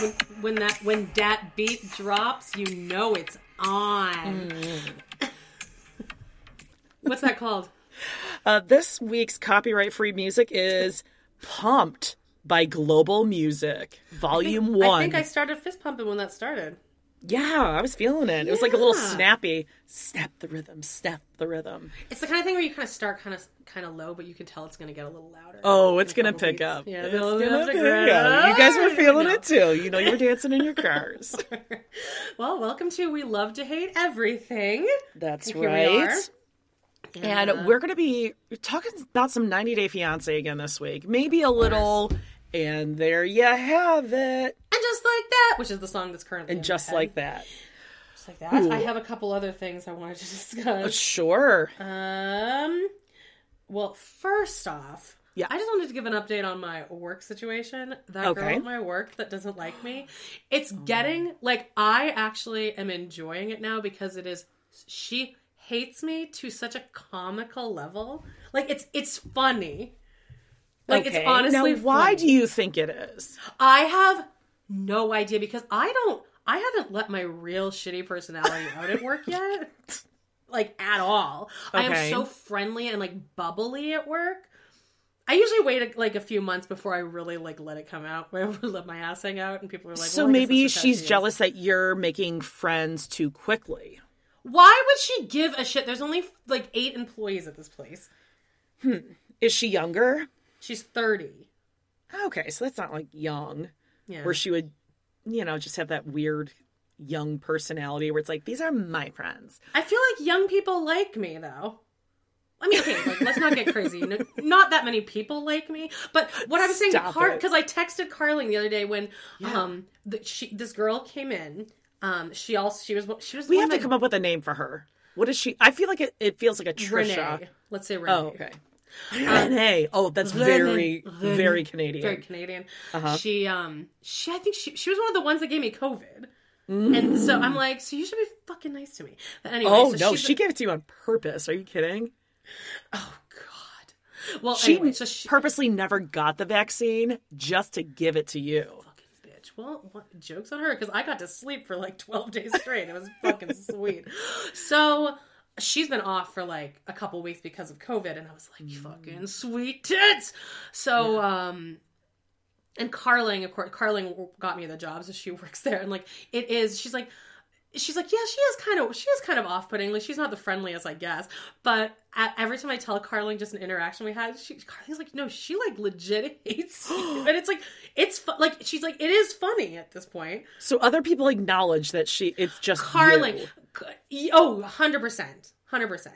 When, when that when that beat drops, you know it's on. What's that called? Uh, this week's copyright free music is Pumped by Global Music, Volume I 1. I think I started fist pumping when that started. yeah, I was feeling it. It was like a little snappy. Snap the rhythm, snap the rhythm. It's the kind of thing where you kind of start kind of kind of low, but you can tell it's going to get a little louder. Oh, it's gonna pick beats. up. Yeah, it's gonna pick pick up. You guys were feeling it too. You know, you were dancing in your cars. Well, welcome to We Love to Hate Everything. That's Here we are. right. And we're going to be talking about some 90 Day Fiance again this week. Maybe a little. And there you have it. And just like that, which is the song that's currently And just like that. just like that. I have a couple other things I wanted to discuss. Sure. Um, well, first off, Yeah. I just wanted to give an update on my work situation. That girl at my work that doesn't like me, it's oh, getting like I actually am enjoying it now because it is she hates me to such a comical level. Like it's it's funny. Like Okay. it's honestly Now, why funny. do you think it is? I have no idea because I don't I haven't let my real shitty personality out at work yet. like at all. I am so friendly and like bubbly at work. I usually wait like a few months before I really like let it come out. Where I let my ass hang out, and people are like, so well, maybe that's just how she's she jealous that you're making friends too quickly. Why would she give a shit? There's only like eight employees at this place. Hmm. Is she younger? She's thirty. Okay, so that's not like young, Yeah. where she would, you know, just have that weird young personality where it's like, these are my friends. I feel like young people like me though. I mean, okay, like, let's not get crazy. No, not that many people like me, but what I was saying, because I texted Carling the other day when um the, she this girl came in. Um, she also she was she was We have to come up with a name for her. What is she? I feel like it, it feels like a Trisha. Renee. Let's say Renee. Oh, okay. Renee. Oh, that's very, Renee. very Canadian. very Canadian. Uh-huh. She um she I think she she was one of the ones that gave me COVID. And so I'm like, so you should be fucking nice to me. But anyway, oh, so no, she gave it to you on purpose. Are you kidding? Oh god. Well, She anyway, so she purposely never got the vaccine just to give it to you. Fucking bitch. Well, what, jokes on her because I got to sleep for like twelve days straight. It was fucking sweet. So she's been off for like a couple weeks because of COVID, and I was like, fucking sweet tits. So um. And Carling, of course, Carling got me the job, so she works there. And like, it is, she's like, she's like, yeah, she is kind of, she is kind of off-putting. Like, she's not the friendliest, I guess. But at, every time I tell Carling just an interaction we had, she, Carling's like, no, she like legit hates you. And it's like, it's fu- like, she's like, it is funny at this point. So other people acknowledge that she it's just Carling, you. oh, 100%. 100%.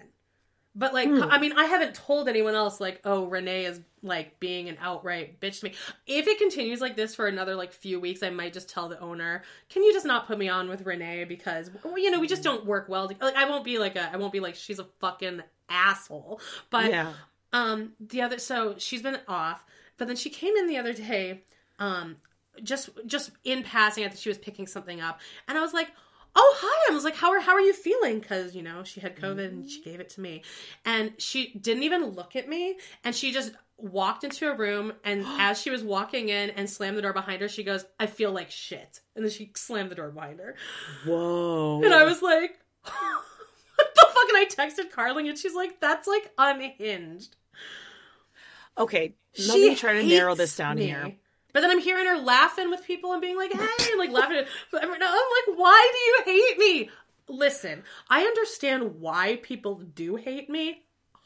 But like, Hmm. I mean, I haven't told anyone else like, oh, Renee is like being an outright bitch to me. If it continues like this for another like few weeks, I might just tell the owner, can you just not put me on with Renee because well, you know we just don't work well. Like, I won't be like a, I won't be like she's a fucking asshole. But Yeah. um, the other, so she's been off, but then she came in the other day, um, just just in passing. I think she was picking something up, and I was like, "Oh, hi!" I'm was like, "How are how are you feeling?" Because you know she had COVID and she mm-hmm. gave it to me, and she didn't even look at me, and she just walked into a room and as she was walking in and slammed the door behind her she goes i feel like shit and then she slammed the door behind her Whoa. and i was like what the fuck and i texted carling and she's like that's like unhinged Okay, let she me try to narrow this down me. here. But then I'm hearing her laughing with people and being like, hey, and like laughing. At, but I'm like, why do you hate me? Listen, I understand why people do hate me.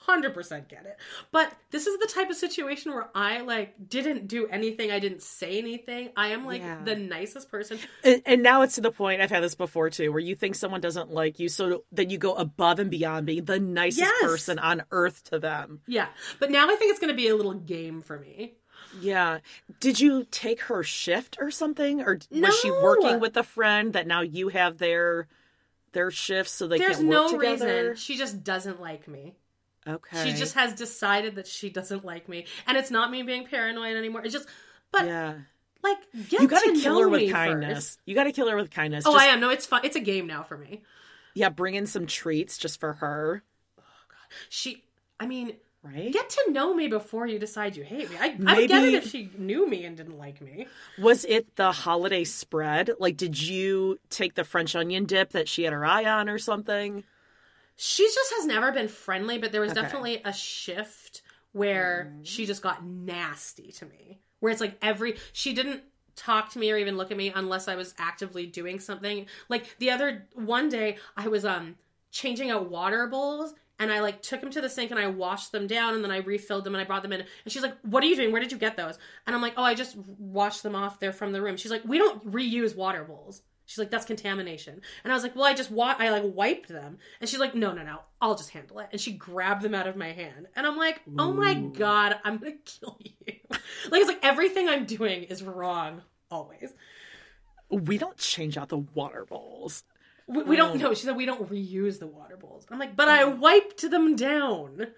100% get it. But this is the type of situation where I like didn't do anything. I didn't say anything. I am like Yeah. the nicest person. And, and now it's to the point I've had this before too, where you think someone doesn't like you, so that you go above and beyond being the nicest Yes. person on earth to them. Yeah. But now I think it's going to be a little game for me. Yeah. Did you take her shift or something, or was she working with a friend that now you have their their shifts so they There's can't work no together? reason. She just doesn't like me. Okay. She just has decided that she doesn't like me. And it's not me being paranoid anymore. It's just, but yeah. like, get You got to kill her with kindness. first. You got to kill her with kindness. Oh, Just- I am. No, it's fun. It's a game now for me. Yeah, bring in some treats just for her, Oh God, She, I mean, right? get to know me before you decide you hate me. I, I would get it if she knew me and didn't like me. Was it the holiday spread? Like, did you take the French onion dip that she had her eye on or something? She just has never been friendly, but there was Okay. definitely a shift where she just got nasty to me. Where it's like every she didn't talk to me or even look at me unless I was actively doing something. Like the other one day I was um changing out water bowls and I like took them to the sink and I washed them down and then I refilled them and I brought them in and she's like, "What are you doing? Where did you get those?" And I'm like, "Oh, I just washed them off They're from the room." She's like, "We don't reuse water bowls." She's like, "That's contamination." And I was like, "Well, I just wa- I like wiped them." And she's like, "No, no, no. I'll just handle it." And she grabbed them out of my hand. And I'm like, "Oh my god, I'm going to kill you." like it's like everything I'm doing is wrong always. We don't change out the water bowls. We, we don't um, know. She said we don't reuse the water bowls. I'm like, "But I mm. wiped them down."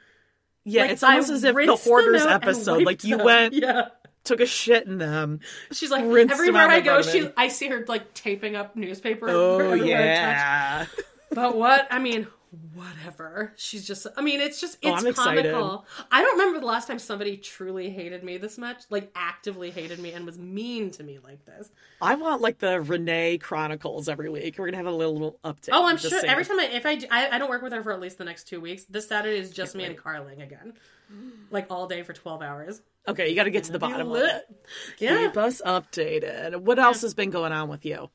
Yeah, Like, it's almost I as if the hoarders episode, like you them. went, Yeah. took a shit in them. She's like everywhere I go, she. I see her like taping up newspaper. Oh everywhere I touch. yeah. But what? I mean, whatever. She's just. I mean, it's just. Oh, It's excited. comical. I don't remember the last time somebody truly hated me this much, like actively hated me and was mean to me like this. I want like the Renee Chronicles every week. We're gonna have a little, little update. Oh, I'm sure. Every time I, if I, do- I, I don't work with her for at least the next two weeks. This Saturday is just me and Carling again, like all day for twelve hours. Okay, you got to get to the bottom of it. Yeah. Keep us updated. What else has been going on with you?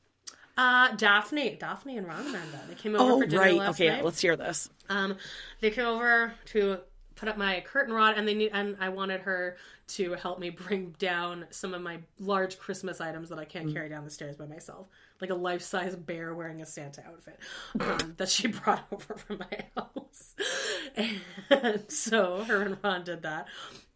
Uh, Daphne, Daphne and Ron Amanda. They came over Oh, for dinner right. last Okay, night. let's hear this. Um, they came over to put up my curtain rod, and they need, and I wanted her to help me bring down some of my large Christmas items that I can't Mm. carry down the stairs by myself, like a life size bear wearing a Santa outfit um, that she brought over from my house. And so her and Ron did that,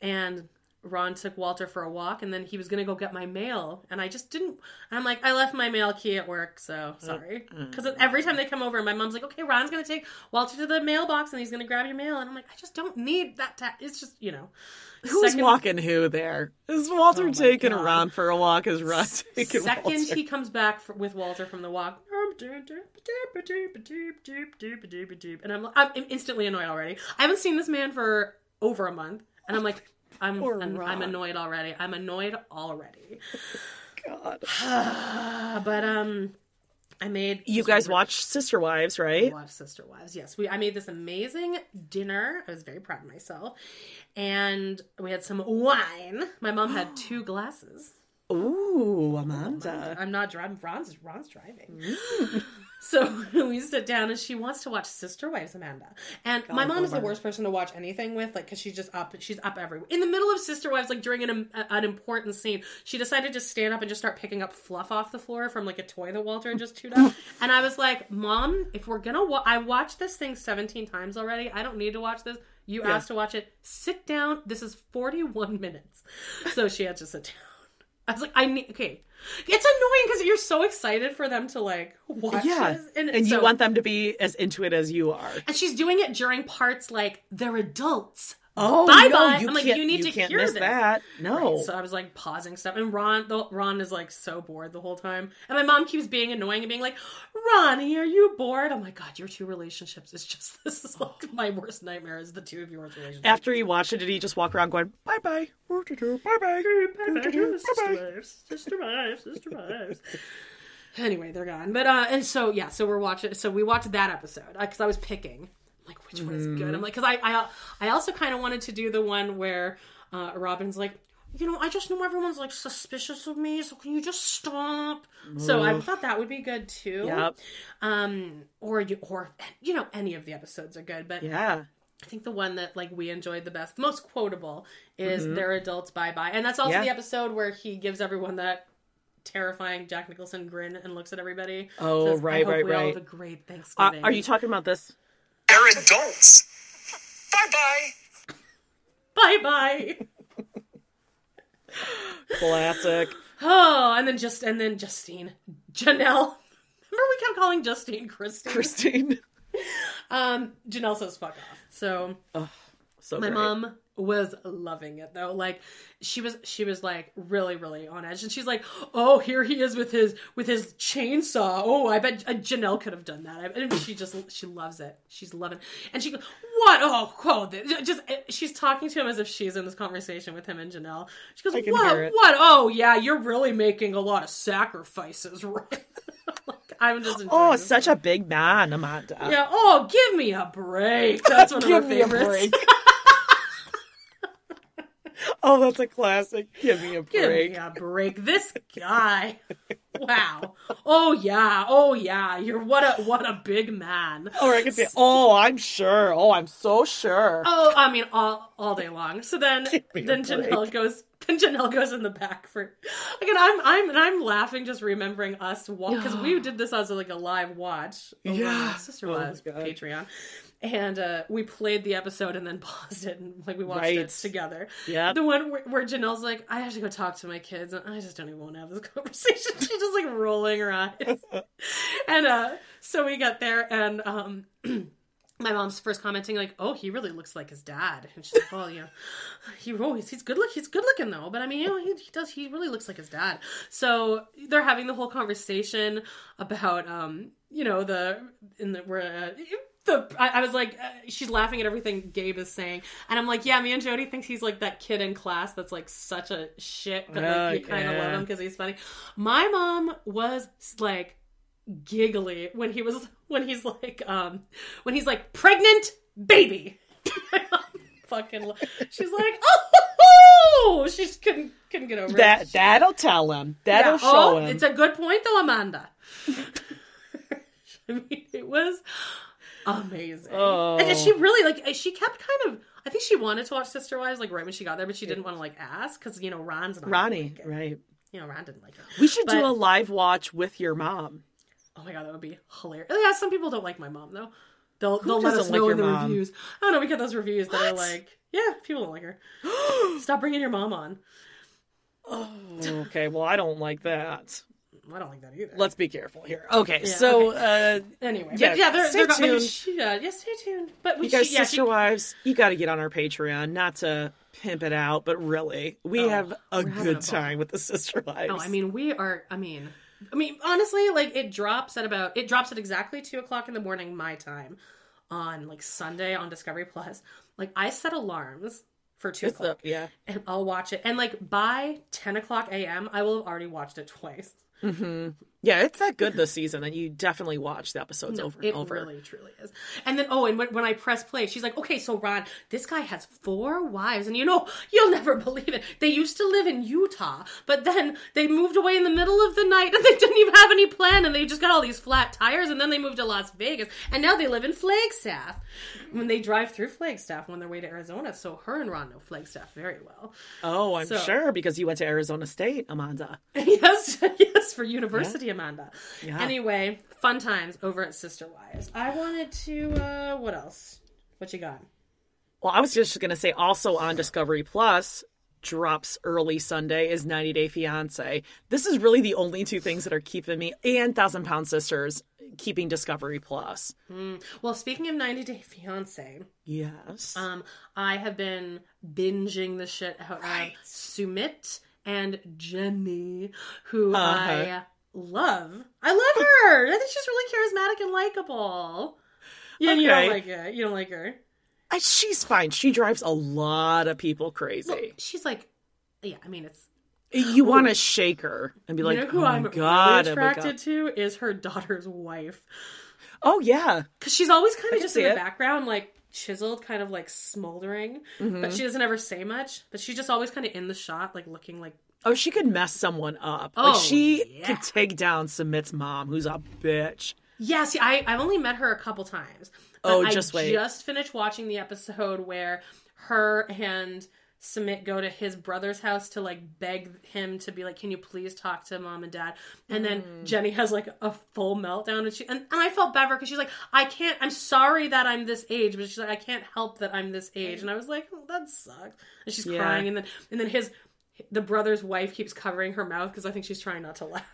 and. Ron took Walter for a walk and then he was going to go get my mail and I just didn't I'm like I left my mail key at work so sorry mm. cuz every time they come over my mom's like okay Ron's going to take Walter to the mailbox and he's going to grab your mail and I'm like I just don't need that ta- it's just you know Who's Second- walking who there? Is Walter Oh taking God. around for a walk? Is Ron taking second Walter? he comes back for, with Walter from the walk and I'm I'm instantly annoyed already I haven't seen this man for over a month and I'm like I'm I'm, I'm annoyed already I'm annoyed already God. but um I made You guys watch Sister Wives, right? watch Sister Wives. Yes, we. I made this amazing dinner. I was very proud of myself, and we had some wine. My mom had two glasses. Ooh, Amanda. I'm not driving. Ron's Ron's driving. So we sit down and she wants to watch Sister Wives, Amanda. And my mom is the worst person to watch anything with, like, because she's just up. She's up everywhere. In the middle of Sister Wives, like during an, an important scene, she decided to stand up and just start picking up fluff off the floor from like a toy that Walter had just chewed up. and I was like, Mom, if we're gonna, wa- I watched this thing 17 times already. I don't need to watch this. You Yeah. asked to watch it. Sit down. This is 41 minutes. So she had to sit down. I was like, I need okay. It's annoying because you're so excited for them to like watch Yeah, this, and, and, you want them to be as into it as you are. and she's doing it during parts like they're adults Oh, bye no, bye. you I'm like, you need you to can't hear miss this. that. No. Right, so I was like pausing stuff, and Ron, the, Ron is like so bored the whole time, and my mom keeps being annoying and being like, "Ronnie, are you bored?" I'm like, "God, your two relationships is just this is like my worst nightmare is the two of yours relationships." After he watched it, did he just walk around going, bye bye, bye bye, sister wives, sister wives, sister wives. Anyway, they're gone. But uh, and so yeah, so we're watching. So we watched that episode because I was picking. Like, which one is good? I'm like, because I, I I also kind of wanted to do the one where uh, Robyn's like. You know, I just know everyone's like suspicious of me, so can you just stop? So I thought that would be good too. Yep. Um, or you, or you know, any of the episodes are good, but Yeah. I think the one that like we enjoyed the best, the most quotable, is "They're Adults Bye Bye," and that's also Mm-hmm. Yeah. the episode where he gives everyone that terrifying Jack Nicholson grin and looks at everybody. Oh, Says, right, I hope right, we all right. have a great Uh, Thanksgiving. are you talking about this? They're adults. Bye bye. Bye bye. Classic. Oh, and then just and then Justine, Janelle. Remember we kept calling Justine Christine. Christine. Um, Janelle says fuck off. So So my great. mom was loving it though. Like she was she was like really really on edge. And she's like oh here he is with his with his chainsaw. Oh i bet uh, janelle could have done that. I- and she just she loves it. She's loving and she goes what? Oh oh just uh, she's talking to him as if she's in this conversation with him and janelle. She goes what? what? Oh yeah you're really making a lot of sacrifices right? Like, i'm just Oh, such a big man, Amanda. yeah oh give me a break. That's one of a favorites. break. oh, that's a classic. Give me a break. Give me a break. This guy. Wow. Oh yeah. Oh yeah. You're what a what a big man. Or I can say, oh, I'm sure. Oh, I'm so sure. Oh, I mean all all day long. So then then Janelle goes then Janelle goes in the back for again I'm I'm and I'm laughing just remembering us because we did this as like a live watch over Yeah. Sister Oh my Wives God. Patreon. And uh, we played the episode and then paused it and like we watched Right. it together. Yeah, The one where, where Janelle's like, I have to go talk to my kids and I just don't even want to have this conversation. She's just like rolling her eyes. and uh, so we got there and um, my mom's first commenting like, "Oh, he really looks like his dad," and she's like, "Oh, you know, he always he's good look he's good looking though, but I mean, you know, he, he does he really looks like his dad." So they're having the whole conversation about um, you know, the in the where. Uh, the, I, I was like, uh, she's laughing at everything Gabe is saying, and I'm like, yeah, me and Jody thinks he's like that kid in class that's like such a shit, but like you kind of love him because he's funny. My mom was like giggly when he was when he's like um when he's like pregnant baby fucking lo- she's like oh she just couldn't couldn't get over That it that'll tell him. That'll Yeah. show oh, him. it's a good point though amanda i mean it was amazing Oh. and she really like she kept kind of i think she wanted to watch sister wives like right when she got there but she didn't want to like ask because you know ron's not Ronnie, like right? you know ron didn't like it We should do a live watch with your mom. Oh my god, that would be hilarious. Yeah, some people don't like my mom though. They'll they'll let us like know in the mom? reviews. I don't know. We get those reviews that are like, yeah, people don't like her. Stop bringing your mom on. Oh, okay. Well, I don't like that. I don't like that either. Let's be careful here. Okay, so uh, anyway, yeah, yeah, they're, stay they're tuned. she- yeah, yeah, stay tuned. But we you guys, she, yeah, sister she, wives, you got to get on our Patreon. Not to pimp it out, but really, we Oh, have a we're a good time with the sister wives. No, I mean we are. I mean, I mean honestly, like it drops at about it drops at exactly two o'clock in the morning my time on like Sunday on Discovery Plus. Like I set alarms for two it's o'clock. yeah. and I'll watch it. And like by ten o'clock a.m., I will have already watched it twice. Mm-hmm. Yeah, it's that good this season that you definitely watch the episodes over and over. it really, truly is. And then, oh, and when, when I press play, she's like, "Okay, so Ron, this guy has four wives, and you know, you'll never believe it. They used to live in Utah, but then they moved away in the middle of the night, and they didn't even have any plan, and they just got all these flat tires, and then they moved to Las Vegas, and now they live in Flagstaff. When they drive through Flagstaff on their way to Arizona, so her and Ron know Flagstaff very well. Oh, I'm So- sure because you went to Arizona State, Amanda. yes, yes, for University, Amanda. Yeah. Anyway, fun times over at Sister Wives. I wanted to. uh What else? What you got? Well, I was just going to say also on Discovery Plus, drops early Sunday is 90 Day Fiance. This is really the only two things that are keeping me and Thousand Pound Sisters keeping Discovery Plus. Well, speaking of 90 Day Fiance, Yes. um, I have been binging the shit out Right. of Sumit and Jenny, who Uh-huh. I love. I love her. I think she's really charismatic and likable. Yeah, you don't like it. You don't like her. I- she's fine. She drives a lot of people crazy. She's like, yeah. I mean, it's you want to shake her and be like, know who "Oh I'm god, really oh attracted God." to is her daughter's wife Oh yeah, because she's always kind of just in the it. background, like chiseled, kind of like smoldering, Mm-hmm. but she doesn't ever say much. But she's just always kind of in the shot, like looking like Oh, she could mess someone up. Oh, like she yeah. could take down Sumit's mom, who's a bitch. Yeah, see, I I've only met her a couple times. But Oh, I just wait. just finished watching the episode where her and Sumit go to his brother's house to like beg him to be like, "Can you please talk to mom and dad?" And then Mm. Jenny has like a full meltdown, and she and, and I felt bad for her because she's like, "I can't. I'm sorry that I'm this age," but she's like, "I can't help that I'm this age," and I was like, oh, "That sucks." And she's Yeah. crying, and then and then his the brother's wife keeps covering her mouth because I think she's trying not to laugh.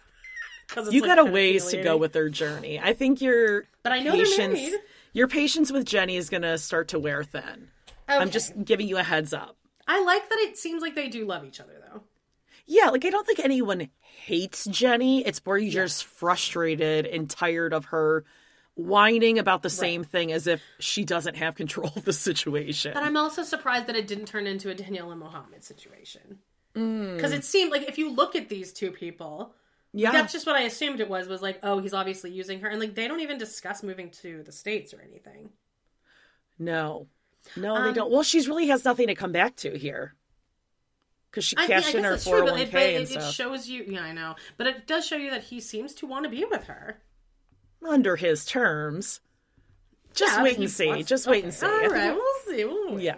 You like, got a ways to go with their journey. I think your But I know patience, your patience with Jenny is going to start to wear thin. I'm just giving you a heads up. I like that it seems like they do love each other though. Yeah, like I don't think anyone hates Jenny. It's more you're just frustrated and tired of her whining about the same thing as if she doesn't have control of the situation. But I'm also surprised that it didn't turn into a Danielle and Mohammed situation. Mm. Because it seemed like if you look at these two people, yeah, that's just what I assumed it was. Was like, oh, he's obviously using her, and like they don't even discuss moving to the states or anything. no, no, they Um, don't. Well, she's really has nothing to come back to here because she I, mean, I cashed in her four hundred but one it, but k it, and it stuff shows you. Yeah, I know, but it does show you that he seems to want to be with her. under his terms. Just Yeah, wait and see. wants- Just wait and see. All I right, it- we'll see. We'll. Yeah.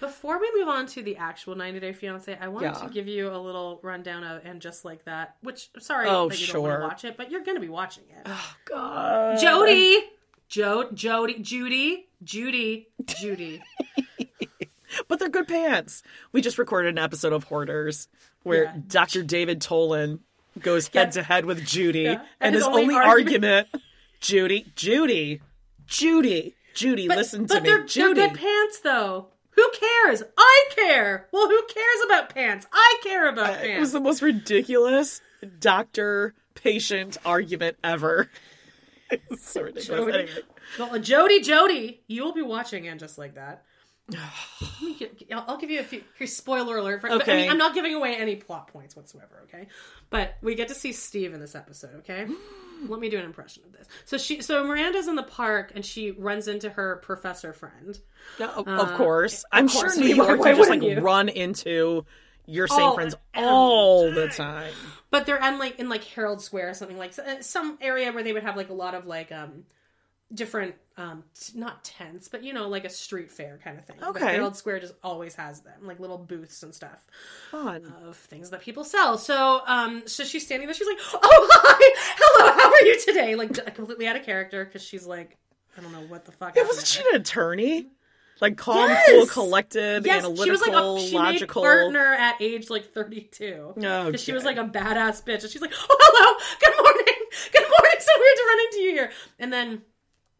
Before we move on to the actual 90 Day Fiance, I wanted Yeah. to give you a little rundown of and just like that. Which sorry Oh, that you don't want sure. to watch it, but you're going to be watching it. Oh, God. Jody, Jo, Jody, Judy, Judy, Judy. But they're good pants. We just recorded an episode of Hoarders where Yeah. Dr. David Tolin goes head to head with Judy, Yeah. and, And his, his only, only argument, Judy, Judy, Judy, Judy, But, listen to but me, they're, Judy. they're good pants, though. Who cares? I care. Well, who cares about pants? I care about pants. it was the most ridiculous doctor patient argument ever. It's so ridiculous. Jody. Well, Jody, Jody, you'll be watching and just like that. Let me get- I'll I'll give you a few. Here's spoiler alert. For, but, I Okay. mean, I'm not giving away any plot points whatsoever. Okay, but we get to see Steve in this episode. Okay, let me do an impression of this. So she, so Miranda's in the park and she runs into her professor friend. No, of of course. I'm Uh, course. sure New York why just like you? run into your same Oh, friends all the time. but they're in like in like Herald Square or something like uh, some area where they would have like a lot of like um different um t- not tents but you know like a street fair kind of thing. But Okay. Herald Square just always has them like little booths and stuff Fun. of things that people sell. So um so she's standing there she's like, "Oh hi. Hello. How are you today?" Like completely out of character cuz she's like I don't know what the fuck. Yeah, wasn't she an attorney? Like calm, Yes! cool, collected, Yes, analytical, she was like a she logical. made partner at age like 32. Because she was like a badass bitch. And she's like, oh, hello, good morning, good morning, so weird to run into you here. And then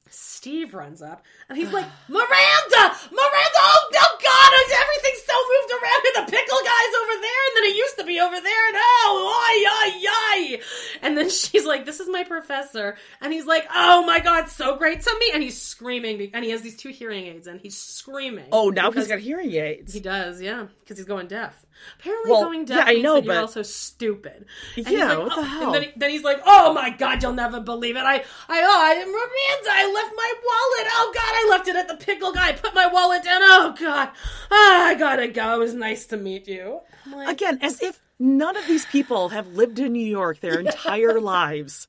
Steve runs up and he's like, Miranda, Miranda, oh, oh God, everything's so moved around and the pickle guy's over there and then it used to be over there and oh, ay, ay, ay. And then she's like, this is my professor. And he's like, oh my God, so great to me. And he's screaming and he has these two hearing aids and he's screaming. Oh, now he's got hearing aids. he does, yeah, because he's going deaf. Apparently, Well, going deaf yeah, I know, that you're but- also stupid. And Yeah, like, what the oh, hell? And then, he, then he's like, "Oh my god, you'll never believe it! I, I, oh, I, Miranda, I left my wallet. Oh god, I left it at the pickle guy. I put my wallet down. Oh god, ah, I gotta go. It was nice to meet you." Like, Again, as if none of these people have lived in New York their entire lives.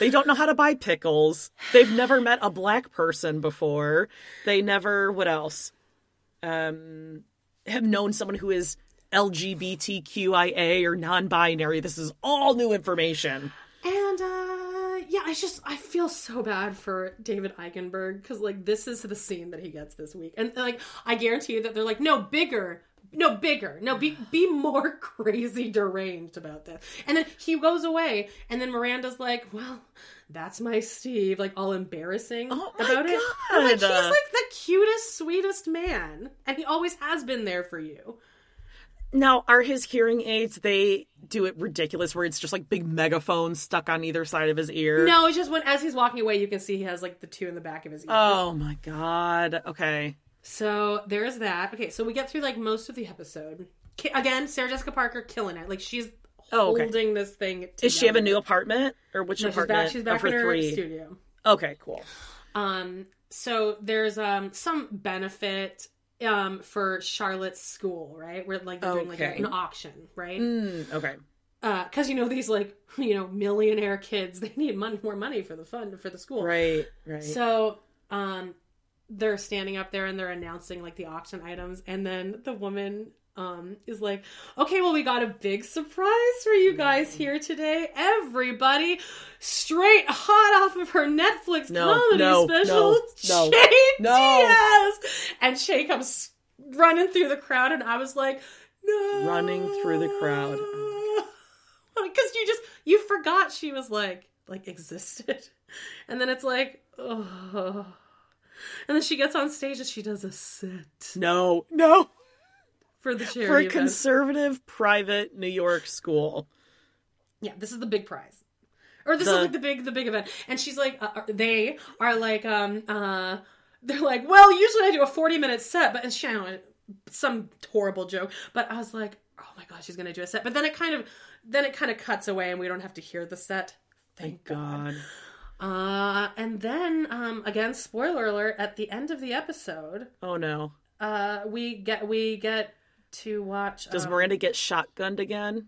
They don't know how to buy pickles. They've never met a black person before. They never, what else? Um, have known someone who is LGBTQIA or non binary. This is all new information. And I just I feel so bad for David Eigenberg because like this is the scene that he gets this week, and like I guarantee you that they're like, no, bigger, no bigger. No be be more crazy deranged about this. And then he goes away and then miranda's like well that's my steve like all embarrassing Oh my about it. I'm like, he's like the cutest sweetest man and he always has been there for you Now, are his hearing aids, they do it ridiculous where it's just like big megaphones stuck on either side of his ear? no it's just when as he's walking away you can see he has like the two in the back of his ear Oh my god. Okay. So there's that. Okay, so we get through like most of the episode. Ki- Again, Sarah Jessica Parker killing it. Like she's Oh, okay. holding this thing. Does she have a new apartment? Or which No, she's back. She's back her in her three? studio. Okay, cool. Um, so there's um some benefit um for Charlotte's school, right? Where like they're doing like Okay. an auction, right? Mm, okay. Because you know these like you know millionaire kids, they need money, more money for the fund for the school, Right, right. So, um, they're standing up there and they're announcing like the auction items, and then the woman um is like, "Okay, well, we got a big surprise for you guys here today. Everybody, straight hot off of her Netflix No, comedy no, special, no, no, Che no. Diaz." And Che comes running through the crowd, and I was like, "No!" Running through the crowd. because you just you forgot she was like like existed and then it's like oh and then she gets on stage and she does a set no, no. For the charity For a event. conservative private New York school. yeah this is the big prize or this The- is like the big the big event and she's like uh, uh, they are like um uh they're like well usually i do a 40 minute set but and she I don't know, some horrible joke but i was like oh my god she's gonna do a set but then it kind of then it kind of cuts away and we don't have to hear the set Thank God. Uh, and then, um, again, spoiler alert, at the end of the episode, Oh no. uh, we get, we get to watch. Does um, Miranda get shotgunned again?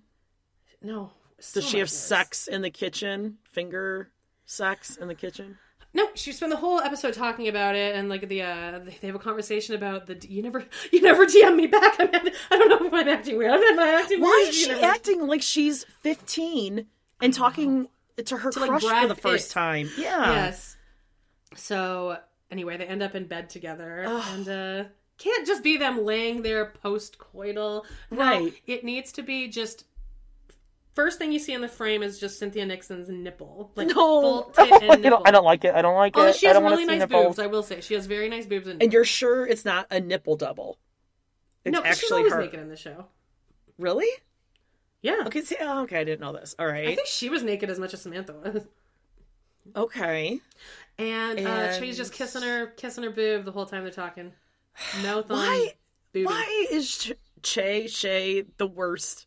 No. Does she have sex in the kitchen? Finger sex in the kitchen? No, she spent the whole episode talking about it, and like the, uh, they have a conversation about the, you never, you never DM me back. I'm, I don't know if I'm acting weird. I'm not acting Why weird. is she never- acting like she's 15 and talking to her like, crush Brad for the first Pitt. time? Yeah. Yes. So anyway, they end up in bed together, and uh can't just be them laying there post coital. Right. It needs to be just. First thing you see in the frame is just Cynthia Nixon's nipple, like No. full tit and nipple. I don't like it. I don't like Oh, it. she I has don't really see nice nipples. boobs. I will say she has very nice boobs. And, And you're sure it's not a nipple double? It's no, 'cause she's actually always her. naked in the show. Really? Yeah, Okay. See, oh, okay. I didn't know this. All right. I think she was naked as much as Samantha was. Okay. And, uh, And- just kissing her, kissing her boob the whole time they're talking. Mouth Why? Why is Ch- Che Shay the worst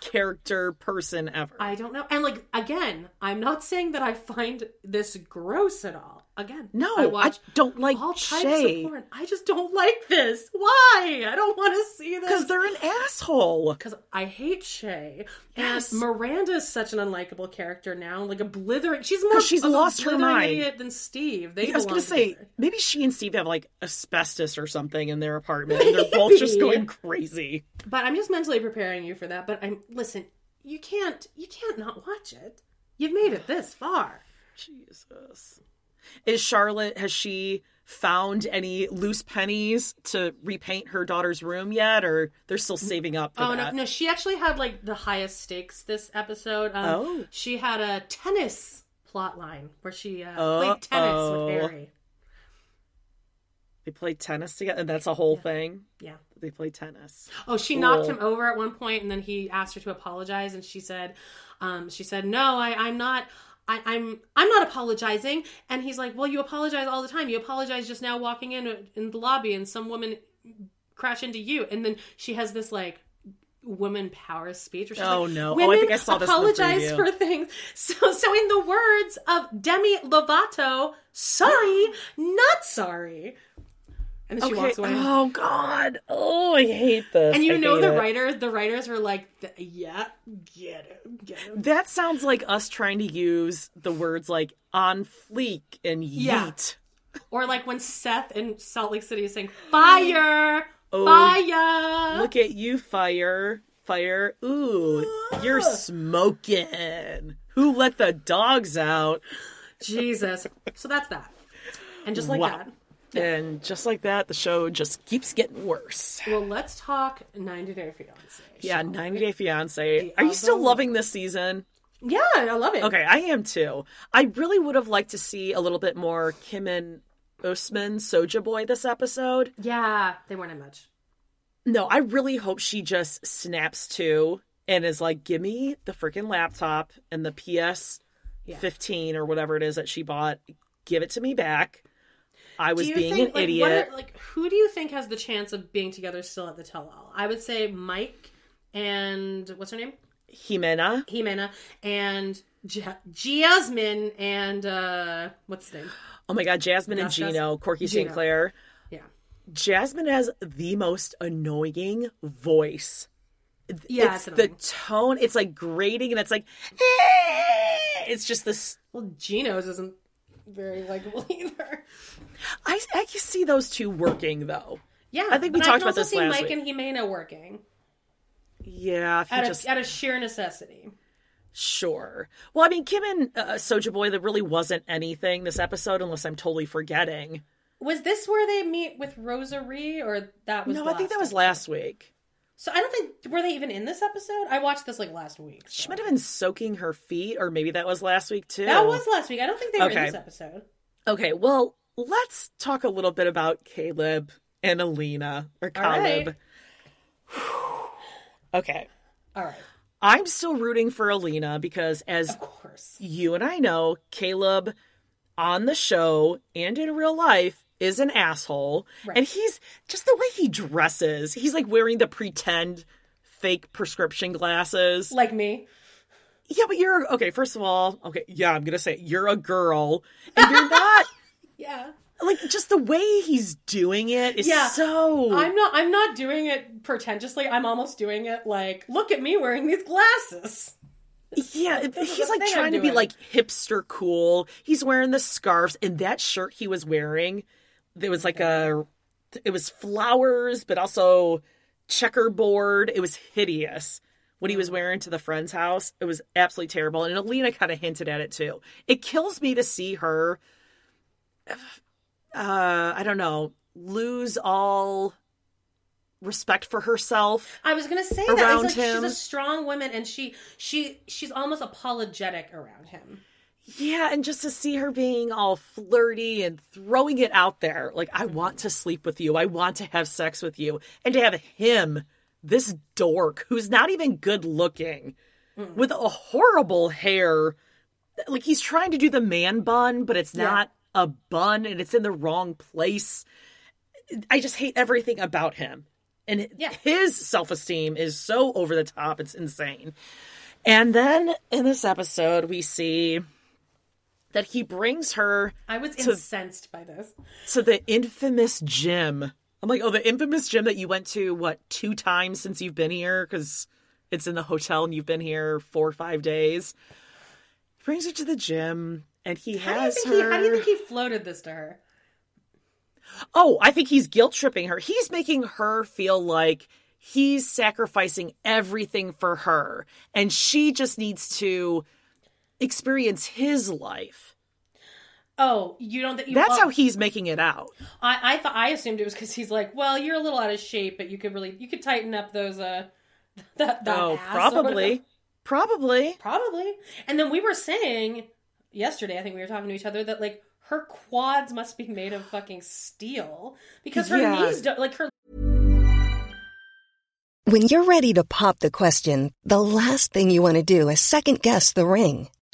character person ever? I don't know. And like again, I'm not saying that I find this gross at all. Again, no, I watch I, don't like all types Che of porn. I just don't like this. Why? I don't want to see this. because they're an asshole. because I hate Che. Yes. And Miranda is such an unlikable character now, like a blithering. She's more she's of a lost her blithering mind. idiot than Steve. They I was gonna say maybe she and Steve have like asbestos or something in their apartment, and they're both just going crazy. but I'm just mentally preparing you for that. But I'm listen. You can't. You can't not watch it. You've made it this far. Jesus. Is Charlotte, has she found any loose pennies to repaint her daughter's room yet, or they're still saving up for Oh no, that? no! She actually had like the highest stakes this episode. Um, Oh. she had a tennis plot line where she uh, played tennis with Harry. They play tennis together, and that's a whole thing. Yeah. They play tennis. Oh, she knocked him over at one point, and then he asked her to apologize, and she said, um, "She said no, I, I'm not." I, I'm I'm not apologizing, and he's like, "Well, you apologize all the time. You apologize just now walking in in the lobby, and some woman crash into you." And then she has this like woman power speech. Where she's Oh, like, no. Oh, I Women think I saw this apologize for things. So, so in the words of Demi Lovato, sorry, not sorry. And then she Okay. walks away. Oh God. Oh, I hate this. And you I know the it. writers, the writers were like, yeah, get it, get it. That sounds like us trying to use the words like on fleek and Yeah. Or like when Seth in Salt Lake City is saying, fire, Oh, fire. Look at you, fire, fire. Ooh, you're smoking. Who let the dogs out? Jesus. So that's that. And just like Wow. that, And just like that, the show just keeps getting worse. Well, let's talk 90 Day Fiance. Yeah, 90 Day Fiance. Are you still loving this season? Yeah, I love it. Okay, I am too. I really would have liked to see a little bit more Kim and Usman Soja Boy this episode. Yeah, they weren't in much. No, I really hope she just snaps to and is like, give me the freaking laptop and the PS Yeah. 15 or whatever it is that she bought. Give it to me back. I was being think, an like, idiot. are- like, who do you think has the chance of being together still at the tell-all? I would say Mike and what's her name, Ximena. Ximena, and Ja- Jasmine and uh, what's the name? Oh my God, Jasmine and. Gino, Corky St. Clair. Yeah, Jasmine has the most annoying voice. yeah, it's it's the tone. It's like grating, and it's like, it's just this. Well, Gino's isn't very likable either. I I can see those two working though. Yeah, I think we talked can about also this see last Mike week. and Ximena working Yeah, out of just out of sheer necessity. sure. Well, I mean, Kim and uh, Soja Boy, there really wasn't anything this episode, unless I'm totally forgetting. Was this where they meet with Rosary, or that was? No, I think that last was last week. So I don't think were they even in this episode? I watched this like last week. She might have been soaking her feet, or maybe that was last week too. That was last week. I don't think they were Okay. in this episode. Okay, well, let's talk a little bit about Caleb and Alina or All right. Caleb. okay. All right, I'm still rooting for Alina because as of course. you and I know, Caleb on the show and in real life is an asshole. Right. And he's just the way he dresses. He's like wearing the pretend fake prescription glasses. Like me. Yeah, but you're okay, first of all, okay, yeah, I'm going to say it, you're a girl and you're not Yeah. like just the way he's doing it is Yeah. so I'm not. I'm not doing it pretentiously. I'm almost doing it like, look at me wearing these glasses. yeah This he's like trying to be like hipster cool he's wearing the scarves and that shirt he was wearing there was like a it was flowers but also checkerboard it was hideous What he was Mm. wearing to the friend's house it was absolutely terrible and alina kind of hinted at it too it kills me to see her uh i don't know lose all respect for herself I was gonna say that it's like him. she's a strong woman, and she she she's almost apologetic around him. Yeah, and just to see her being all flirty and throwing it out there, like, I want to sleep with you, I want to have sex with you, and to have him, this dork, who's not even good looking, with a horrible hair, like he's trying to do the man bun, but it's Yeah. not a bun and it's in the wrong place. I just hate everything about him. And Yeah. his self esteem is so over the top, it's insane. And then in this episode, we see that he brings her I was To- incensed by this. to the infamous gym. I'm like, oh, the infamous gym that you went to, what, two times since you've been here? Because it's in the hotel and you've been here four or five days. He brings her to the gym and he has her. he? How do you think he floated this to her? Oh, I think he's guilt tripping her. He's making her feel like he's sacrificing everything for her and she just needs to experience his life. Oh, you don't think you? That's oh, how he's making it out. I I thought I assumed it was because he's like, well, you're a little out of shape, but you could really you could tighten up those uh that, that oh, ass probably. Probably. probably. And then we were saying yesterday, I think we were talking to each other that like her quads must be made of fucking steel because her Yeah. knees don't like her When you're ready to pop the question, the last thing you want to do is second guess the ring.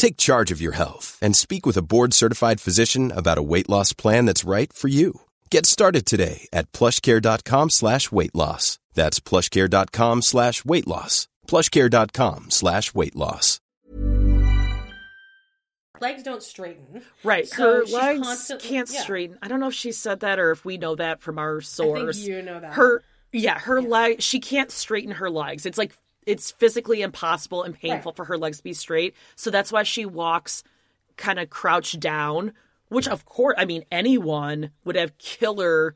Take charge of your health and speak with a board-certified physician about a weight loss plan that's right for you. Get started today at plushcare.com slash weight loss. That's plushcare.com slash weight loss. plushcare.com slash weight loss. Legs don't straighten. Right. So her she's legs constantly- can't yeah. straighten. I don't know if she said that or if we know that from our source. you know that. Her yeah, her leg she can't straighten her legs. It's like it's physically impossible and painful Right. for her legs to be straight. So that's why she walks kind of crouched down, which of course, I mean anyone would have killer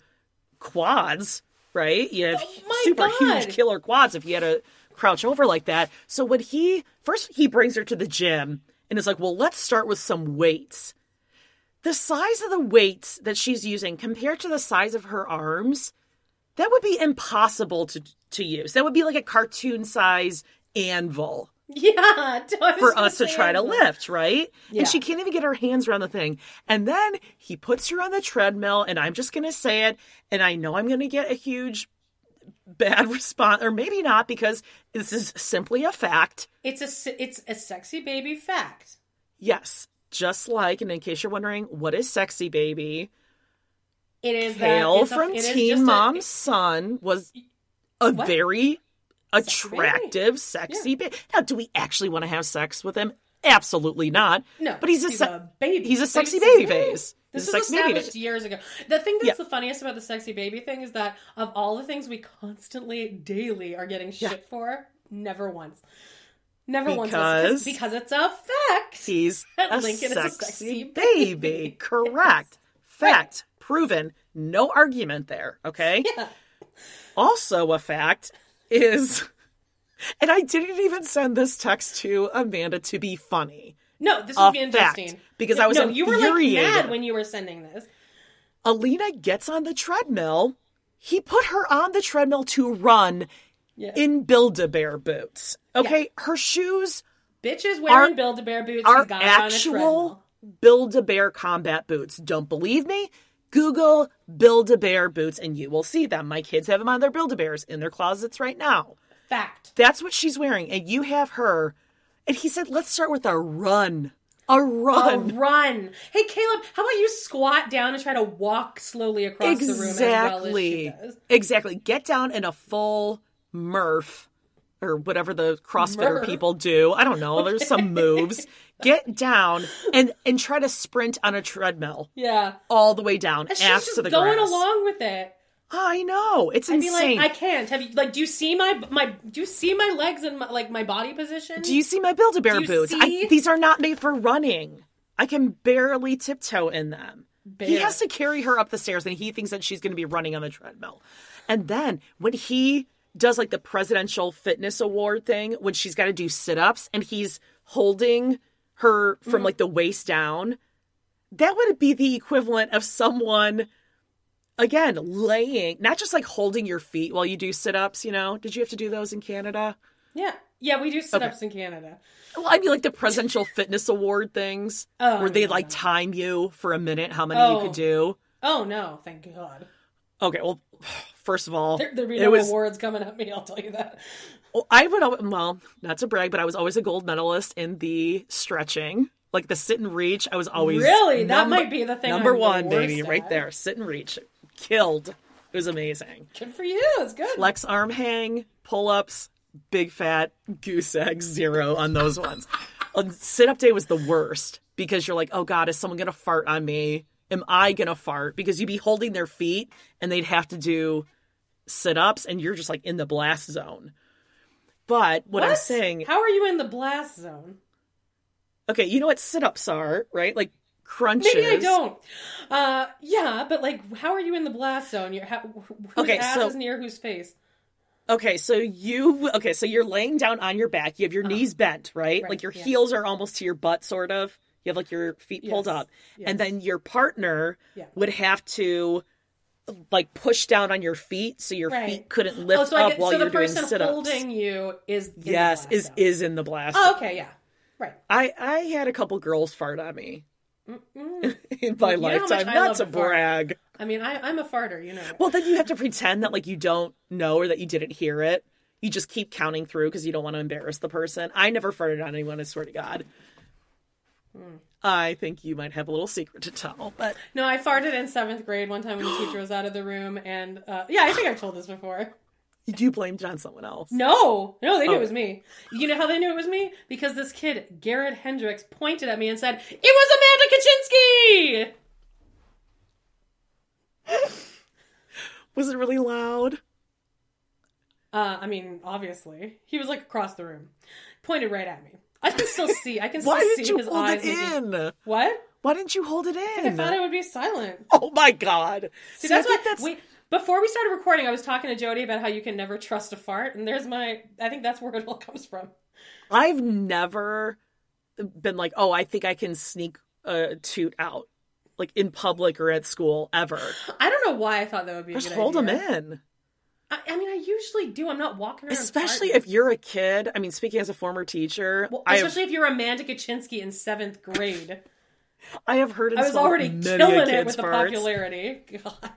quads, right? You have Oh super God. huge killer quads if you had to crouch over like that. So when he first he brings her to the gym and is like, "Well, let's start with some weights." The size of the weights that she's using compared to the size of her arms, that would be impossible to to use. That would be like a cartoon size anvil Yeah, for us to try to lift, right? Yeah. And she can't even get her hands around the thing. And then he puts her on the treadmill, and I'm just going to say it, and I know I'm going to get a huge bad response, or maybe not, because this is simply a fact. It's a it's a sexy baby fact. Yes, just like, and in case you're wondering, what is sexy baby? It is that Hail a- from is Teen a- Mom's son was a What? very attractive, sexy baby. Now, do we actually want to have sex with him? Absolutely not. No, but he's a, he's se- a baby. He's a sexy baby baby. face. This was baby established years ago. The thing that's Yeah. the funniest about the sexy baby thing is that of all the things we constantly, daily are getting shit for, never once, never once Because- because it's a fact. He's a Lincoln is a sexy sexy baby. baby. Correct. Fact. Proven. No argument there. Okay. Yeah. Also, a fact is, and I didn't even send this text to Amanda to be funny. No, this would be interesting because I was no, you were like mad when you were sending this. Alina gets on the treadmill. He put her on the treadmill to run Yeah. in Build-A-Bear boots. Okay, her shoes Bitches wearing Are- Build a Bear boots. are She's got it on a actual. Build-A-Bear combat boots. Don't believe me? Google Build-A-Bear boots and you will see them. My kids have them on their Build-A-Bears in their closets right now. Fact. That's what she's wearing. And you have her. And he said, let's start with a run. A run. A run. Hey, Caleb, how about you squat down and try to walk slowly across the room as well as Exactly. Exactly. Get down in a full Murph or whatever the CrossFitter Murph. people do. I don't know. There's some moves. Get down and and try to sprint on a treadmill Yeah. all the way down, And she's ass just to the going grass. along with it. Ah, I know. It's I'd be insane. like, I can't. Have you like? Do you see my my? Do you see my legs and my, like my body position? Do you see my Build-A-Bear Do you boots? I, these are not made for running. I can barely tiptoe in them. He has to carry her up the stairs, and he thinks that she's going to be running on the treadmill. And then when he does like the presidential fitness award thing, when she's got to do sit-ups, and he's holding her from Mm. like the waist down, that would be the equivalent of someone. Again, laying, not just like holding your feet while you do sit ups, you know? Did you have to do those in Canada? Yeah, yeah. We do sit ups in Canada. Well, I mean, like the presidential fitness award things, Oh, where they no, like no. time you for a minute how many you Oh. could do. Oh no, thank God. Okay, well, first of all, There, there'd be no was. awards coming at me. I'll tell you that. Well, I would, well, not to brag, but I was always a gold medalist in the stretching, like the sit and reach. I was always Really? That number- might be the thing Number I'm one, baby, right there, sit and reach, killed. It was amazing. Good for you. It's good. Flex arm hang, pull ups, big fat goose egg zero on those ones. sit up day was the worst because you're like, oh god, is someone gonna fart on me? am I going to fart? Because you'd be holding their feet and they'd have to do sit ups and you're just like in the blast zone. But what, I'm saying, How are you in the blast zone? okay, you know what sit ups are, right? Like crunches. Maybe I don't. Uh, yeah, but like, how are you in the blast zone? You're how, whose Okay, ass so- is near whose face? Okay, so you okay, so you're laying down on your back. You have your knees bent, right? Right, Like your yeah. heels are almost to your butt, sort of. You have like your feet pulled Yes, up, yes. and then your partner Yeah. would have to like push down on your feet so your Right. feet couldn't lift oh, so up get, while so you're doing sit-ups. the person holding you is yes, blast is zone. is in the blast. Oh, okay, yeah, right. I I had a couple girls fart on me Mm-mm. in my You know how much lifetime. Not to a brag. I mean, I, I'm a farter, you know. Well, then you have to pretend that like you don't know or that you didn't hear it. You just keep counting through because you don't want to embarrass the person. I never farted on anyone. I swear to God. Hmm. I think you might have a little secret to tell, but No, I farted in seventh grade one time when the teacher was out of the room, and uh, yeah, I think I've told this before. you blamed it on someone else. No, no, they knew Oh. it was me. You know how they knew it was me? Because this kid, Garrett Hendricks, pointed at me and said, "It was Amanda Kaczynski." Was it really loud? Uh, I mean, obviously, he was like across the room, pointed right at me. I can still see. I can still Why see didn't you his hold eyes. it making- in? What? Why didn't you hold it in? I thought it would be silent. Oh my God! See, See, that's think what we before we started recording. I was talking to Jody about how you can never trust a fart, and there's my. I think that's where it all comes from. I've never been like, oh, I think I can sneak a toot out, like in public or at school ever. I don't know why I thought that would be. A Just hold idea. them in. I, I mean, I usually do. I'm not walking around. Especially farting. if you're a kid. I mean, speaking as a former teacher, Well, I have, especially if you're Amanda Kaczynski in seventh grade. I have heard. I was already killing it with the popularity. God.